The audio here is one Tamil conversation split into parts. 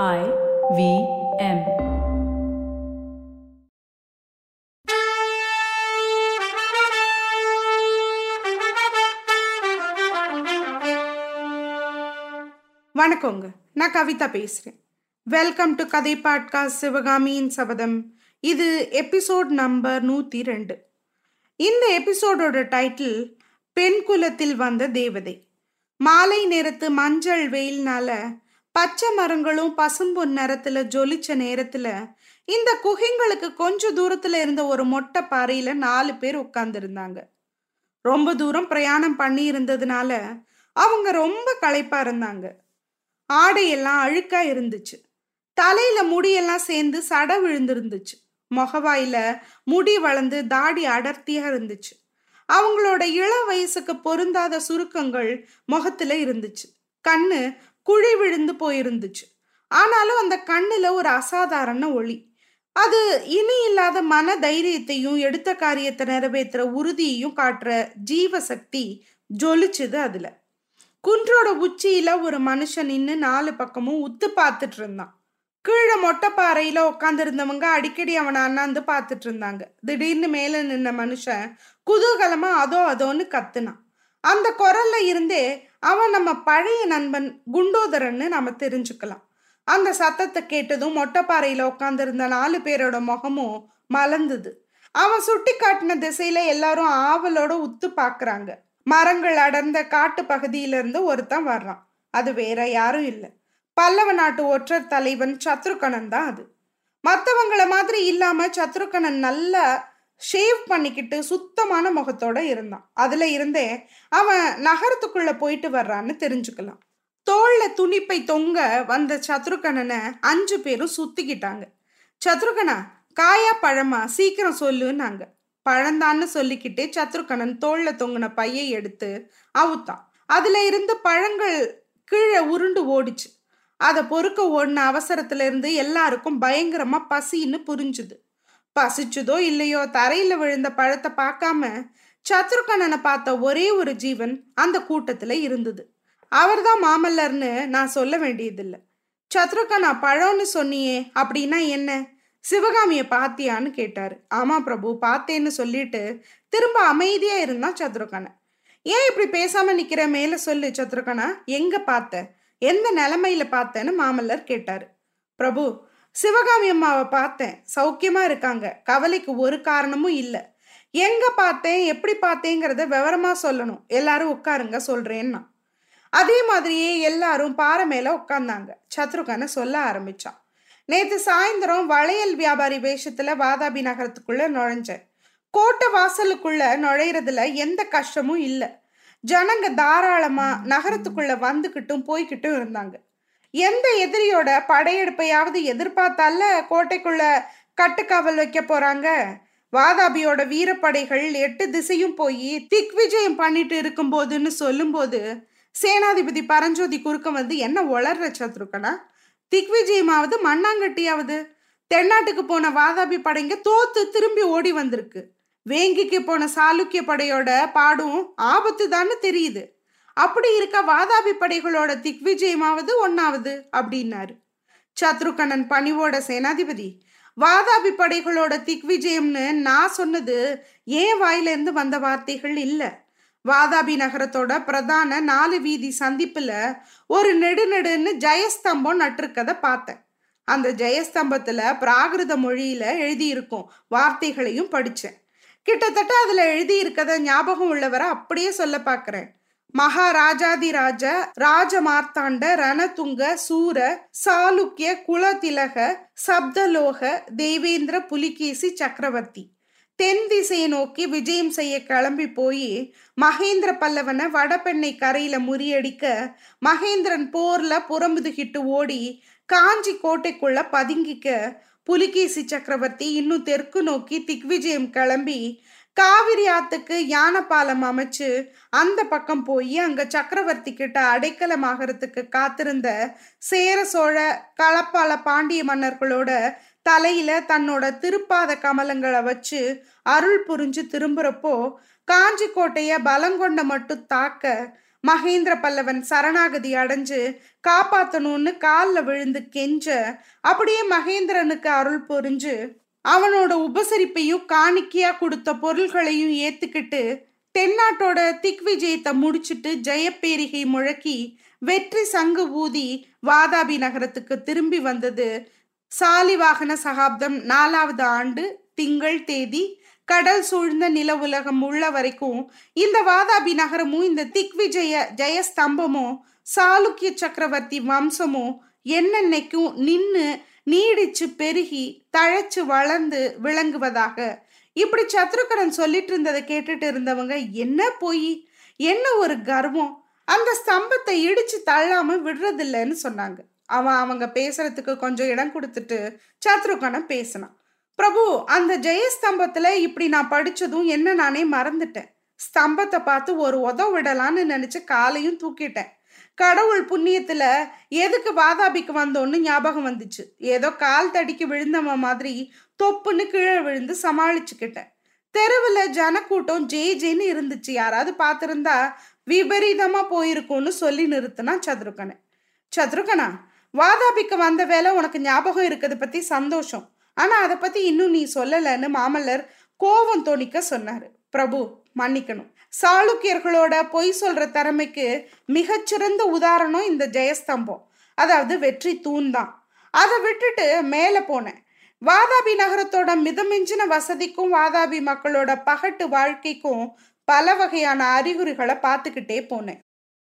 I V M. வணக்கங்க. நான் கவிதா பேசுகிறேன் வெல்கம் டு கதை பாட்காஸ்ட் சிவகாமியின் சபதம் இது எபிசோட் நம்பர் நூற்றி ரெண்டு. இந்த எபிசோடோட டைட்டில் பெண் குலத்தில் வந்த தேவதை. மாலை நேரத்து மஞ்சள் வெயில்னால பச்சை மரங்களும் பசும்பொன் நிறத்துல ஜொலிச்ச நேரத்துல இந்த குகைங்களுக்கு கொஞ்ச தூரத்துல இருந்த ஒரு மொட்டை பாறையில நாலு பேர் உட்கார்ந்துருந்தாங்க. ரொம்ப தூரம் பிரயாணம் பண்ணி இருந்ததுனால அவங்க ரொம்ப களைப்பா இருந்தாங்க. ஆடையெல்லாம் அழுக்கா இருந்துச்சு. தலையில முடியெல்லாம் சேர்ந்து சட விழுந்திருந்துச்சு. முகவாயில முடி வளர்ந்து தாடி அடர்த்தியா இருந்துச்சு. அவங்களோட இள வயசுக்கு பொருந்தாத சுருக்கங்கள் முகத்துல இருந்துச்சு. கண்ணு குழி விழுந்து போயிருந்துச்சு. ஆனாலும் அந்த கண்ணுல ஒரு அசாதாரண ஒளி. அது இனி இல்லாத மன தைரியத்தையும் எடுத்த காரியத்தை நிறைவேற்றுற உறுதியையும் காட்டுற ஜீவசக்தி ஜொலிச்சுது அதுல. குன்றோட உச்சியில ஒரு மனுஷன் நின்று நாலு பக்கமும் உத்து பார்த்துட்டு இருந்தான். கீழே மொட்டை பாறையில உட்காந்துருந்தவங்க அடிக்கடி அவனை அண்ணாந்து பார்த்துட்டு இருந்தாங்க. திடீர்னு மேல நின்ன மனுஷன் குதூகலமா அதோ அதோன்னு கத்துனான். அந்த குரல்ல இருந்தே அவன் நம்ம பழைய நண்பன் குண்டோதரன்னு நம்ம தெரிஞ்சுக்கலாம். அந்த சத்தத்தை கேட்டதும் மொட்டைப்பாறையில உட்காந்துருந்த நாலு பேரோட முகமும் மலர்ந்தது. அவன் சுட்டி காட்டின திசையில எல்லாரும் ஆவலோட உத்து பாக்குறாங்க. மரங்கள் அடர்ந்த காட்டு பகுதியில இருந்து ஒருத்தன் வர்றான். அது வேற யாரும் இல்லை. பல்லவ நாட்டு ஒற்றர் தலைவன் சத்ருகணன் தான் அது. மற்றவங்கள மாதிரி இல்லாம சத்ருகணன் நல்லா ஷேவ் பண்ணிக்கிட்டு சுத்தமான முகத்தோட இருந்தான். அதுல இருந்தே அவன் நகரத்துக்குள்ள போயிட்டு வர்றான்னு தெரிஞ்சுக்கலாம். தோல்ல துணிப்பை தொங்க வந்த சத்ருகணனை அஞ்சு பேரும் சுத்திக்கிட்டாங்க. சத்ருகணா காயா பழமா? சீக்கிரம் சொல்லுன்னாங்க. பழந்தான்னு சொல்லிக்கிட்டே சத்ருகணன் தோல்ல தொங்கின பையை எடுத்து அவுத்தான். அதுல இருந்து பழங்கள் கீழே உருண்டு ஓடிச்சு. அதை பொறுக்க ஓடின அவசரத்துல இருந்து எல்லாருக்கும் பயங்கரமா பசின்னு புரிஞ்சுது. பசிச்சதோ இல்லையோ தரையில விழுந்த பழத்தை பார்க்காம சத்ருகணனை பார்த்த ஒரே ஒரு ஜீவன் அந்த கூட்டத்துல இருந்தது. அவர்தான் மாமல்லர்னு நான் சொல்ல வேண்டியதில்லை. சத்ருகனா பழம்னு சொன்னியே அப்படின்னா என்ன? சிவகாமிய பாத்தியான்னு கேட்டாரு. ஆமா பிரபு பார்த்தேன்னு சொல்லிட்டு திரும்ப அமைதியா இருந்தான் சத்ருகனை ஏன் இப்படி பேசாம நிக்கிற மேல சொல்லு சத்ருகனா எங்க பார்த்த? எந்த நிலைமையில பார்த்தேன்னு மாமல்லர் கேட்டாரு. பிரபு சிவகாமி அம்மாவை பார்த்தேன். சௌக்கியமா இருக்காங்க. கவலைக்கு ஒரு காரணமும் இல்லை. எங்க பார்த்தேன்? எப்படி பார்த்தேங்கிறத விவரமா சொல்லணும். எல்லாரும் உட்காருங்க சொல்றேன்னா. அதே மாதிரியே எல்லாரும் பாறை மேல உட்கார்ந்தாங்க சத்ருகனை சொல்ல ஆரம்பிச்சான். நேத்து சாயந்தரம் வளையல் வியாபாரி வேஷத்துல வாதாபி நகரத்துக்குள்ள நுழைஞ்சேன். கோட்டை வாசலுக்குள்ள நுழையிறதுல எந்த கஷ்டமும் இல்லை. ஜனங்க தாராளமா நகரத்துக்குள்ள வந்துகிட்டும் போய்கிட்டும் இருந்தாங்க. எந்த எதிரியோட படையெடுப்பையாவது எதிர்பார்த்தால கோட்டைக்குள்ள கட்டுக்காவல் வைக்க போறாங்க? வாதாபியோட வீரப்படைகள் எட்டு திசையும் போய் திக் விஜயம் பண்ணிட்டு இருக்கும் போதுன்னு சொல்லும்போது சேனாதிபதி பரஞ்சோதி குறுக்க வந்து என்ன ஒளர்ற சத்ருக்கனா? திக் விஜயமாவது மண்ணாங்கட்டியாவது? தென்னாட்டுக்கு போன வாதாபி படைங்க தோத்து திரும்பி ஓடி வந்திருக்கு. வேங்கிக்கு போன சாளுக்கிய படையோட பாடும் ஆபத்து தான்னு தெரியுது. அப்படி இருக்க வாதாபி படைகளோட திக் விஜயமாவது ஒன்னாவது அப்படின்னாரு. சத்ருகண்ணன் பணிவோட சேனாதிபதி வாதாபி படைகளோட திக் விஜயம்னு நான் சொன்னது ஏன் வாயிலிருந்து வந்த வார்த்தைகள் இல்லை? வாதாபி நகரத்தோட பிரதான நாலு வீதி சந்திப்புல ஒரு நெடுநெடுன்னு ஜெயஸ்தம்பம் நட்டிருக்கத பார்த்தேன். அந்த ஜெயஸ்தம்பத்துல பிராகிருத மொழியில எழுதியிருக்கும் வார்த்தைகளையும் படிச்சேன். கிட்டத்தட்ட அதுல எழுதியிருக்கத ஞாபகம் உள்ளவரை அப்படியே சொல்ல பாக்குறேன் மகாராஜாதிராஜ ராஜமார்த்தாண்ட ரணதுங்க சூர சாளுக்கிய குலதிலக சப்தலோக தேவேந்திர புலிகேசி சக்கரவர்த்தி. தென் திசையை நோக்கி விஜயம் செய்ய கிளம்பி போய் மகேந்திர பல்லவனை வடபெண்ணை கரையில முறியடிக்க மகேந்திரன் போர்ல புறமுதுகிட்டு ஓடி காஞ்சி கோட்டைக்குள்ள பதுங்கிக்க புலிகேசி சக்கரவர்த்தி இன்னும் தெற்கு நோக்கி திக்விஜயம் கிளம்பி காவிரி ஆத்துக்கு யானை பாலம் அமைச்சு அந்த பக்கம் போய் அங்க சக்கரவர்த்தி கிட்ட அடைக்கலம் ஆகிறதுக்கு காத்திருந்த சேர சோழ களப்பால பாண்டிய மன்னர்களோட தலையில தன்னோட திருப்பாத கமலங்களை வச்சு அருள் புரிஞ்சு திரும்புறப்போ காஞ்சி கோட்டைய பலங்கொண்ட மட்டும் தாக்க மகேந்திர பல்லவன் சரணாகதி அடைஞ்சு காப்பாத்தணும்னு காலில் விழுந்து கெஞ்ச அப்படியே மகேந்திரனுக்கு அருள் புரிஞ்சு அவனோட உபசரிப்பையும் காணிக்கையா கொடுத்த பொருள்களையும் ஏத்துக்கிட்டு தென்னாட்டோட திக் விஜயத்தை முடிச்சிட்டு ஜெயப்பேரிகை முழக்கி வெற்றி சங்கு ஊதி வாதாபி நகரத்துக்கு திரும்பி வந்தது. சாலிவாகன சகாப்தம் நாலாவது ஆண்டு திங்கள் தேதி கடல் சூழ்ந்த நில உலகம் உள்ள வரைக்கும் இந்த வாதாபி நகரமும் இந்த திக்விஜய ஜெயஸ்தம்பமும் சாளுக்கிய சக்கரவர்த்தி வம்சமும் என்னென்னைக்கும் நின்று நீடிச்சு பெருகி தழைச்சு வளர்ந்து விளங்குவதாக. இப்படி சத்ருக்கரன் சொல்லிட்டு இருந்ததை கேட்டுட்டு இருந்தவங்க என்ன போய்? என்ன ஒரு கர்வம்? அந்த ஸ்தம்பத்தை இடிச்சு தள்ளாம விடுறதில்லைன்னு சொன்னாங்க. அவன் அவங்க பேசுறதுக்கு கொஞ்சம் இடம் கொடுத்துட்டு சத்ருகனை பேசினான். பிரபு அந்த ஜெயஸ்தம்பத்துல இப்படி நான் படிச்சதும் என்ன நானே மறந்துட்டேன். ஸ்தம்பத்தை பார்த்து ஒரு உதவ விடலான்னு நினைச்சு காலையும் தூக்கிட்டேன். கடவுள் புண்ணியத்துல எதுக்கு வாதாபிக்கு வந்தோன்னு ஞாபகம் வந்துச்சு. ஏதோ கால் தடிக்கு விழுந்தவன் மாதிரி தொப்புன்னு கீழே விழுந்து சமாளிச்சுக்கிட்டேன். தெருவில் ஜனக்கூட்டம் ஜே ஜேன்னு இருந்துச்சு. யாராவது பார்த்துருந்தா விபரீதமா போயிருக்கும்னு சொல்லி நிறுத்தினா சத்ருகனை. சத்ருகனா வாதாபிக்கு வந்த வேலை உனக்கு ஞாபகம் இருக்கிறத பத்தி சந்தோஷம். ஆனா அதை பத்தி இன்னும் நீ சொல்லலைன்னு மாமல்லர் கோவம் தோணிக்க சொன்னாரு. பிரபு மன்னிக்கணும். சாளுக்கியர்களோட பொய் சொல்ற திறமைக்கு மிகச்சிறந்த உதாரணம் இந்த ஜெயஸ்தம்பம். அதாவது வெற்றி தூண் தான் அதை விட்டுட்டு மேலே போனேன். வாதாபி நகரத்தோட மிதமிஞ்சின வசதிக்கும் வாதாபி மக்களோட பகட்டு வாழ்க்கைக்கும் பல வகையான அறிகுறிகளை பார்த்துக்கிட்டே போனேன்.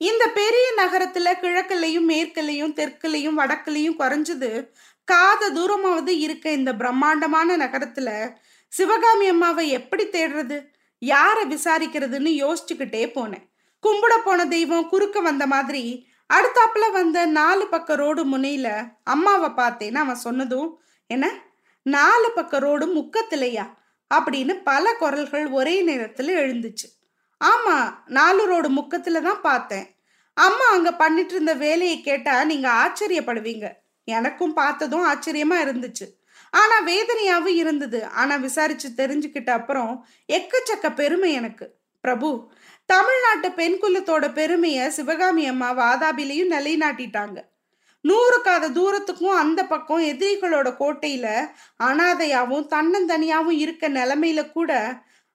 இந்த பெரிய நகரத்துல கிழக்குலையும் மேற்குலையும் தெற்குலையும் வடக்குலையும் குறைஞ்சது காத தூரமாவது இருக்க இந்த பிரம்மாண்டமான நகரத்துல சிவகாமி அம்மாவை எப்படி தேடுறது? யாரை விசாரிக்கிறதுன்னு யோசிச்சுக்கிட்டே போனேன். கும்பிட போன தெய்வம் குறுக்க வந்த மாதிரி அடுத்தாப்புல வந்த நாலு பக்க ரோடு முனையில அம்மாவை பார்த்தேன்னு அவன் சொன்னதும் என்ன? நாலு பக்க ரோடு முக்கத்திலையா? அப்படின்னு பல குரல்கள் ஒரே நேரத்தில் எழுந்துச்சு. ஆமா நாலு ரோடு முக்கத்துல தான் பார்த்தேன். அம்மா அங்க பண்ணிட்டு இருந்த வேலையை கேட்டா நீங்க ஆச்சரியப்படுவீங்க. எனக்கும் பார்த்ததும் ஆச்சரியமா இருந்துச்சு. ஆனா வேதனையாவும் இருந்தது. ஆனா விசாரிச்சு தெரிஞ்சுக்கிட்ட அப்புறம் எக்கச்சக்க பெருமை எனக்கு. பிரபு தமிழ்நாட்டு பெண் குலத்தோட பெருமைய சிவகாமி அம்மா வாதாபிலையும் நிலைநாட்டிட்டாங்க. நூறு காத தூரத்துக்கும் அந்த பக்கம் எதிரிகளோட கோட்டையில அனாதையாவும் தன்னந்தனியாவும் இருக்க நிலைமையில கூட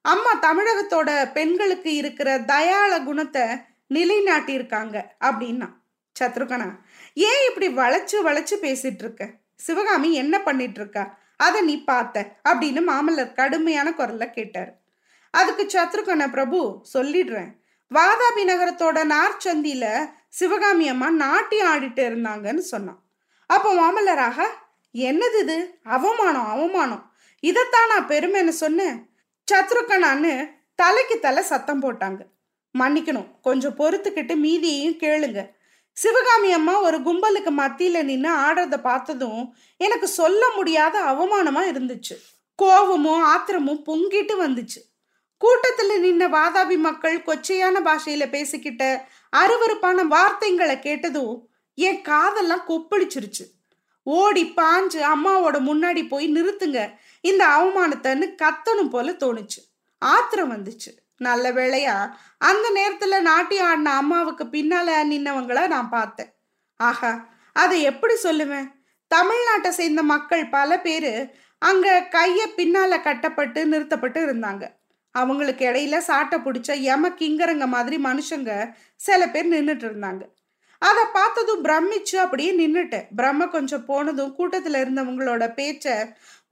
அம்மா தமிழகத்தோட பெண்களுக்கு இருக்கிற தயாள குணத்தை நிலைநாட்டியிருக்காங்க அப்படின்னா. சத்ருகனா ஏன் இப்படி வளைச்சு வளைச்சு பேசிட்டு இருக்க? சிவகாமி என்ன பண்ணிட்டு இருக்கா அதை நீ பார்த்த அப்படின்னு மாமல்லர் கடுமையான குரல்ல கேட்டார். அதுக்கு சத்ருகன பிரபு சொல்லிடுறேன். வாதாபி நகரத்தோட நார்ச்சந்தியில சிவகாமி அம்மா நாட்டியம் ஆடிட்டு இருந்தாங்கன்னு சொன்னான். அப்போ மாமல்லராக என்னது இது? அவமானம் அவமானம். இதைத்தான் நான் பெருமைன்னு சொன்னேன். சத்ருக்கனான்னு தலைக்கு தலை சத்தம் போட்டாங்க. மன்னிக்கணும் கொஞ்சம் பொறுத்துக்கிட்டு மீதியையும் கேளுங்க. சிவகாமி அம்மா ஒரு கும்பலுக்கு மத்தியில நின்று ஆடுறத பார்த்ததும் எனக்கு சொல்ல முடியாத அவமானமா இருந்துச்சு. கோவமும் ஆத்திரமும் பொங்கிட்டு வந்துச்சு. கூட்டத்துல நின்ன வாதாபி மக்கள் கொச்சையான பாஷையில பேசிக்கிட்ட அருவறுப்பான வார்த்தைங்களை கேட்டதும் என் காதெல்லாம் கொப்பளிச்சிருச்சு. ஓடி பாஞ்சு அம்மாவோட முன்னாடி போய் நிறுத்துங்க. இந்த அவமானத்தைன்னு கத்தணும் போல தோணுச்சு. ஆத்திரம் வந்துச்சு. நல்ல வேளையா? அந்த நேரத்துல நாட்டியம் ஆடின அம்மாவுக்கு பின்னால நின்னவங்கள நான் பார்த்தேன். ஆஹா அதை எப்படி சொல்லுவேன்? தமிழ்நாட்டை சேர்ந்த மக்கள் பல பேரு அங்க கைய பின்னால கட்டப்பட்டு நிறுத்தப்பட்டு இருந்தாங்க. அவங்களுக்கு இடையில சாட்டை பிடிச்ச எம கிங்கரங்க மாதிரி மனுஷங்க சில பேர் நின்றுட்டு இருந்தாங்க. அதை பார்த்ததும் பிரமிச்சு அப்படியே நின்றுட்டேன் பிரம்ம கொஞ்சம் போனதும் கூட்டத்துல இருந்தவங்களோட பேச்சை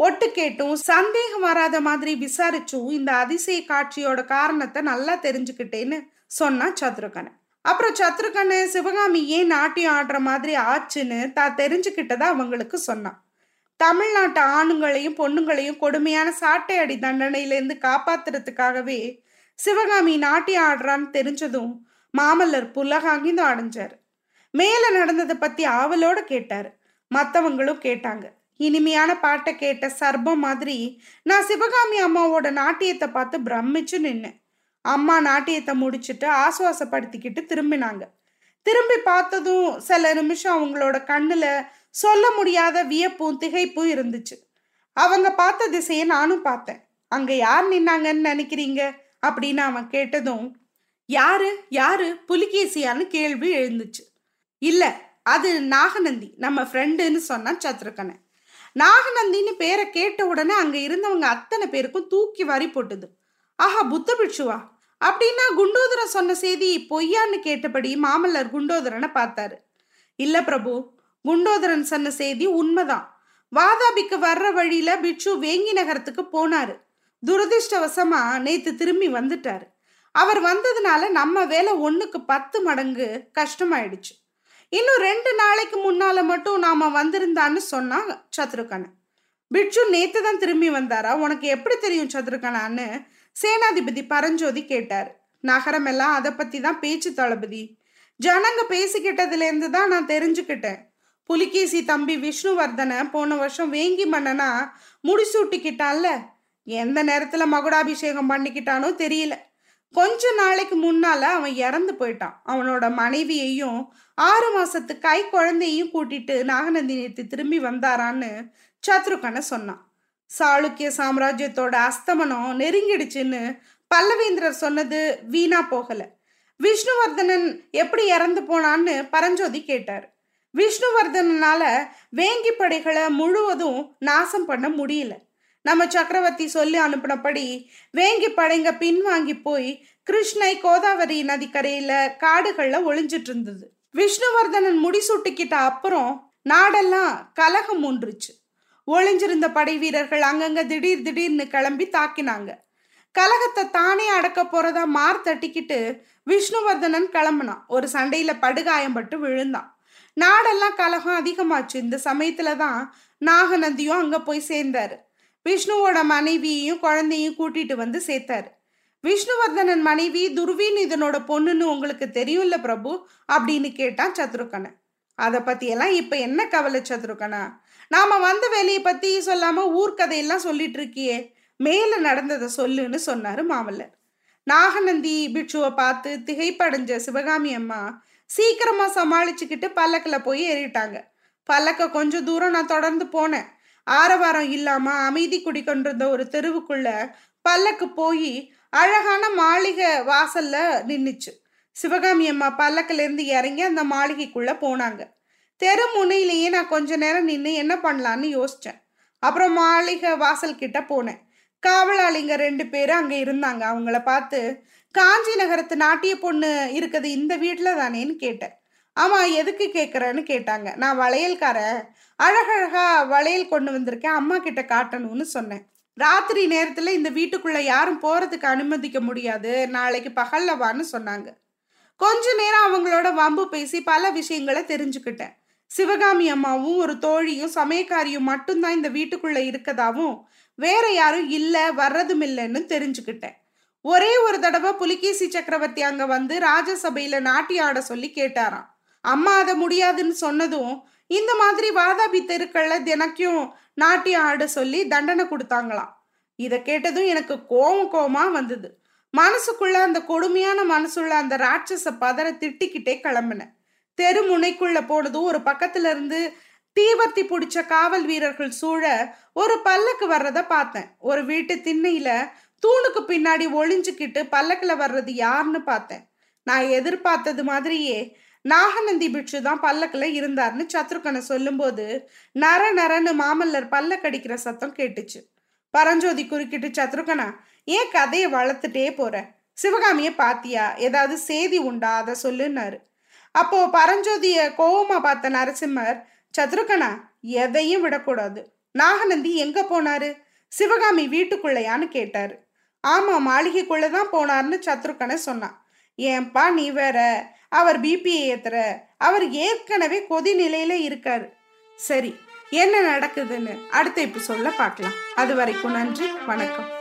ஒட்டு கேட்டும் சந்தேகம் வராத மாதிரி விசாரிச்சும் இந்த அதிசய காட்சியோட காரணத்தை நல்லா தெரிஞ்சுக்கிட்டேன்னு சொன்னா சத்ருகனை. அப்புறம் சத்ருகனை சிவகாமி ஏன் நாட்டியம் ஆடுற மாதிரி ஆச்சுன்னு தான் தெரிஞ்சுக்கிட்டதா அவங்களுக்கு சொன்னான். தமிழ்நாட்டு ஆணுங்களையும் பொண்ணுங்களையும் கொடுமையான சாட்டை அடி தண்டனையிலேருந்து காப்பாத்துறதுக்காகவே சிவகாமி நாட்டியம் ஆடுறான்னு தெரிஞ்சதும் மாமல்லர் புலகாங்கிந்து அடைஞ்சார். மேல நடந்ததை பத்தி ஆவலோட கேட்டார். மற்றவங்களும் கேட்டாங்க. இனிமையான பாட்டை கேட்ட சர்பம் மாதிரி நான் சிவகாமி அம்மாவோட நாட்டியத்தை பார்த்து பிரமிச்சு நின்னேன். அம்மா நாட்டியத்தை முடிச்சுட்டு ஆசுவாசப்படுத்திக்கிட்டு திரும்பினாங்க. திரும்பி பார்த்ததும் சில நிமிஷம் அவங்களோட கண்ணுல சொல்ல முடியாத வியப்பும் திகைப்பும் இருந்துச்சு. அவங்க பார்த்த திசையை நானும் பார்த்தேன். அங்க யார் நின்னாங்கன்னு நினைக்கிறீங்க? அப்படின்னு அவன் கேட்டதும் யாரு யாரு? புலிகேசியான்னு கேள்வி எழுந்துச்சு. இல்ல அது நாகநந்தி நம்ம ஃப்ரெண்டுன்னு சொன்னான் சத்ருக்கனை நாகநந்தின்னு பேரை கேட்ட உடனே அங்க இருந்தவங்க அத்தனை பேருக்கும் தூக்கி வாரி போட்டுது. ஆஹா புத்த பிட்சுவா அப்படின்னா குண்டோதரன் சொன்ன செய்தி பொய்யான்னு கேட்டபடி மாமல்லர் குண்டோதரனை பார்த்தாரு. இல்ல பிரபு குண்டோதரன் சொன்ன செய்தி உண்மைதான். வாதாபிக்கு வர்ற வழியில பிட்சு வேங்கி நகரத்துக்கு போனாரு. துரதிருஷ்டவசமா நேத்து திரும்பி வந்துட்டாரு. அவர் வந்ததுனால நம்ம வேலை ஒண்ணுக்கு பத்து மடங்கு கஷ்டமாயிடுச்சு. இன்னும் ரெண்டு நாளைக்கு முன்னால மட்டும் நாம வந்திருந்தான்னு சொன்னான் சத்ருகனன் பிட்சு நேத்து தான் திரும்பி வந்தாரா? உனக்கு எப்படி தெரியும் சத்ருகனான்னு சேனாதிபதி பரஞ்சோதி கேட்டார். நகரம் எல்லாம் அதை பத்தி தான் பேச்சு தளபதி. ஜனங்க பேசிக்கிட்டதுல இருந்து தான் நான் தெரிஞ்சுக்கிட்டேன். புலிகேசி தம்பி விஷ்ணுவர்தனை போன வருஷம் வேங்கி மன்னனா முடிசூட்டிக்கிட்டான்ல? எந்த நேரத்துல மகுடாபிஷேகம் பண்ணிக்கிட்டானோ தெரியல. கொஞ்ச நாளைக்கு முன்னால அவன் இறந்து போயிட்டான். அவனோட மனைவியையும் ஆறு மாசத்து கை குழந்தையும் கூட்டிட்டு நாகநந்தி திரும்பி வந்தாரான்னு சத்ருகனை சொன்னான். சாளுக்கிய சாம்ராஜ்யத்தோட அஸ்தமனம் நெருங்கிடுச்சுன்னு பல்லவேந்திரர் சொன்னது வீணா போகல. விஷ்ணுவர்தனன் எப்படி இறந்து போனான்னு பரஞ்சோதி கேட்டார். விஷ்ணுவர்தனால வேங்கி படைகளை முழுவதும் நாசம் பண்ண முடியல. நம்ம சக்கரவர்த்தி சொல்லி அனுப்பினபடி வேங்கி படைங்க பின்வாங்கி போய் கிருஷ்ணை கோதாவரி நதிக்கரையில காடுகள்ல ஒளிஞ்சிட்டு இருந்தது. விஷ்ணுவர்தனன் முடிசூட்டிக்கிட்ட அப்புறம் நாடெல்லாம் கலகம் ஒன்றுச்சு ஒளிஞ்சிருந்த படை வீரர்கள் அங்கங்க திடீர் திடீர்னு கிளம்பி தாக்கினாங்க. கலகத்தை தானே அடக்க போறதா மார் தட்டிக்கிட்டு விஷ்ணுவர்தனன் கிளம்புனான். ஒரு சண்டையில படுகாயம்பட்டு விழுந்தான். நாடெல்லாம் கலகம் அதிகமாச்சு. இந்த சமயத்துல தான் நாகநந்தியும் அங்க போய் சேர்ந்தாரு. விஷ்ணுவோட மனைவியையும் குழந்தையும் கூட்டிட்டு வந்து சேர்த்தாரு. விஷ்ணுவர்தனன் மனைவி துர்வீனிதனோட பொண்ணுன்னு உங்களுக்கு தெரியும்ல பிரபு? அப்படின்னு கேட்டான் சத்ருகனை அதை பற்றியெல்லாம் இப்போ இப்ப என்ன கவலை சத்ருகனா நாம வந்த வேலையை பத்தி சொல்லாம ஊர்க்கதையெல்லாம் சொல்லிட்டு இருக்கியே. மேல நடந்ததை சொல்லுன்னு சொன்னாரு மாமல்லர். நாகநந்தி பிட்சுவை பார்த்து திகைப்படைஞ்ச சிவகாமி அம்மா சீக்கிரமா சமாளிச்சுக்கிட்டு பல்லக்கில் போய் ஏறிட்டாங்க. பல்லக்க கொஞ்சம் தூரம் நான் தொடர்ந்து போனேன். ஆரவாரம் இல்லாம அமைதி குடிக்கொண்டிருந்த ஒரு தெருவுக்குள்ள பல்லக்கு போய் அழகான மாளிகை வாசல்ல நின்றுச்சு சிவகாமி அம்மா பல்லக்கில இருந்து இறங்கி அந்த மாளிகைக்குள்ள போனாங்க. தெரு முனையிலேயே நான் கொஞ்ச நேரம் நின்று என்ன பண்ணலான்னு யோசிச்சேன். அப்புறம் மாளிகை வாசல் கிட்ட போனேன். காவலாளிங்க ரெண்டு பேரும் அங்க இருந்தாங்க. அவங்கள பார்த்து காஞ்சி நகரத்து நாட்டிய பொண்ணு இருக்குது இந்த வீட்டில் தானேன்னு கேட்டேன். ஆமா எதுக்கு கேட்குறேன்னு கேட்டாங்க. நான் வளையல்காரன் அழகழகா வளையல் கொண்டு வந்திருக்கேன் அம்மா கிட்ட காட்டணும்னு சொன்னேன். ராத்திரி நேரத்துல இந்த வீட்டுக்குள்ள யாரும் போறதுக்கு அனுமதிக்க முடியாது. நாளைக்கு பகல்லவான்னு சொன்னாங்க. கொஞ்ச நேரம் அவங்களோட வம்பு பேசி பல விஷயங்களை தெரிஞ்சுக்கிட்டேன். சிவகாமி அம்மாவும் ஒரு தோழியும் சமயக்காரியும் மட்டும்தான் இந்த வீட்டுக்குள்ள இருக்கதாவும் வேற யாரும் இல்லை வர்றதும் இல்லைன்னு தெரிஞ்சுக்கிட்டேன். ஒரே ஒரு தடவை புலிகேசி சக்கரவர்த்தி அங்க வந்து ராஜசபையில நாட்டிய ஆட சொல்லி கேட்டாராம். அம்மா அதை முடியாதுன்னு சொன்னதும் இந்த மாதிரி வாதாபி தெருக்கள்ல தினக்கும் நாட்டியம் ஆட சொல்லி தண்டனை கொடுத்தாங்களாம். இதை கேட்டதும் எனக்கு கோவம் கோவமா வந்தது. மனசுக்குள்ள அந்த கொடுமையான மனசுள்ள அந்த ராட்சச பதற திட்டிக்கிட்டே கிளம்பினேன். தெரு முனைக்குள்ள போனதும் ஒரு பக்கத்துல இருந்து தீவர்த்தி பிடிச்ச காவல் வீரர்கள் சூழ ஒரு பல்லக்கு வர்றத பார்த்தேன். ஒரு வீட்டு திண்ணையில தூணுக்கு பின்னாடி ஒளிஞ்சுக்கிட்டு பல்லக்குல வர்றது யாருன்னு பார்த்தேன். நான் எதிர்பார்த்தது மாதிரியே நாகநந்தி பிட்சு தான் பல்லக்கில் இருந்தார்னு சத்ருக்கனை சொல்லும்போது நர நரன்னு மாமல்லர் பல்லக்கடிக்கிற சத்தம் கேட்டுச்சு. பரஞ்சோதி குறுக்கிட்டு சத்ருக்கனா ஏன் கதையை வளர்த்துட்டே போற? சிவகாமியை பாத்தியா? ஏதாவது செய்தி உண்டா? அதை சொல்லுன்னாரு. அப்போ பரஞ்சோதிய கோவமா பார்த்த நரசிம்மர் சத்ருக்கனா எதையும் விடக்கூடாது. நாகநந்தி எங்க போனாரு? சிவகாமி வீட்டுக்குள்ளையான்னு கேட்டாரு. ஆமா மாளிகைக்குள்ளதான் போனார்னு சத்ருக்கனை சொன்னான். ஏன்பா நீ வேற? அவர் பிபி ஏத்துற. அவர் ஏற்கனவே கொதி நிலையில இருக்காரு. சரி என்ன நடக்குதுன்னு அடுத்த சொல்ல பார்க்கலாம். அது வரைக்கும் நன்றி வணக்கம்.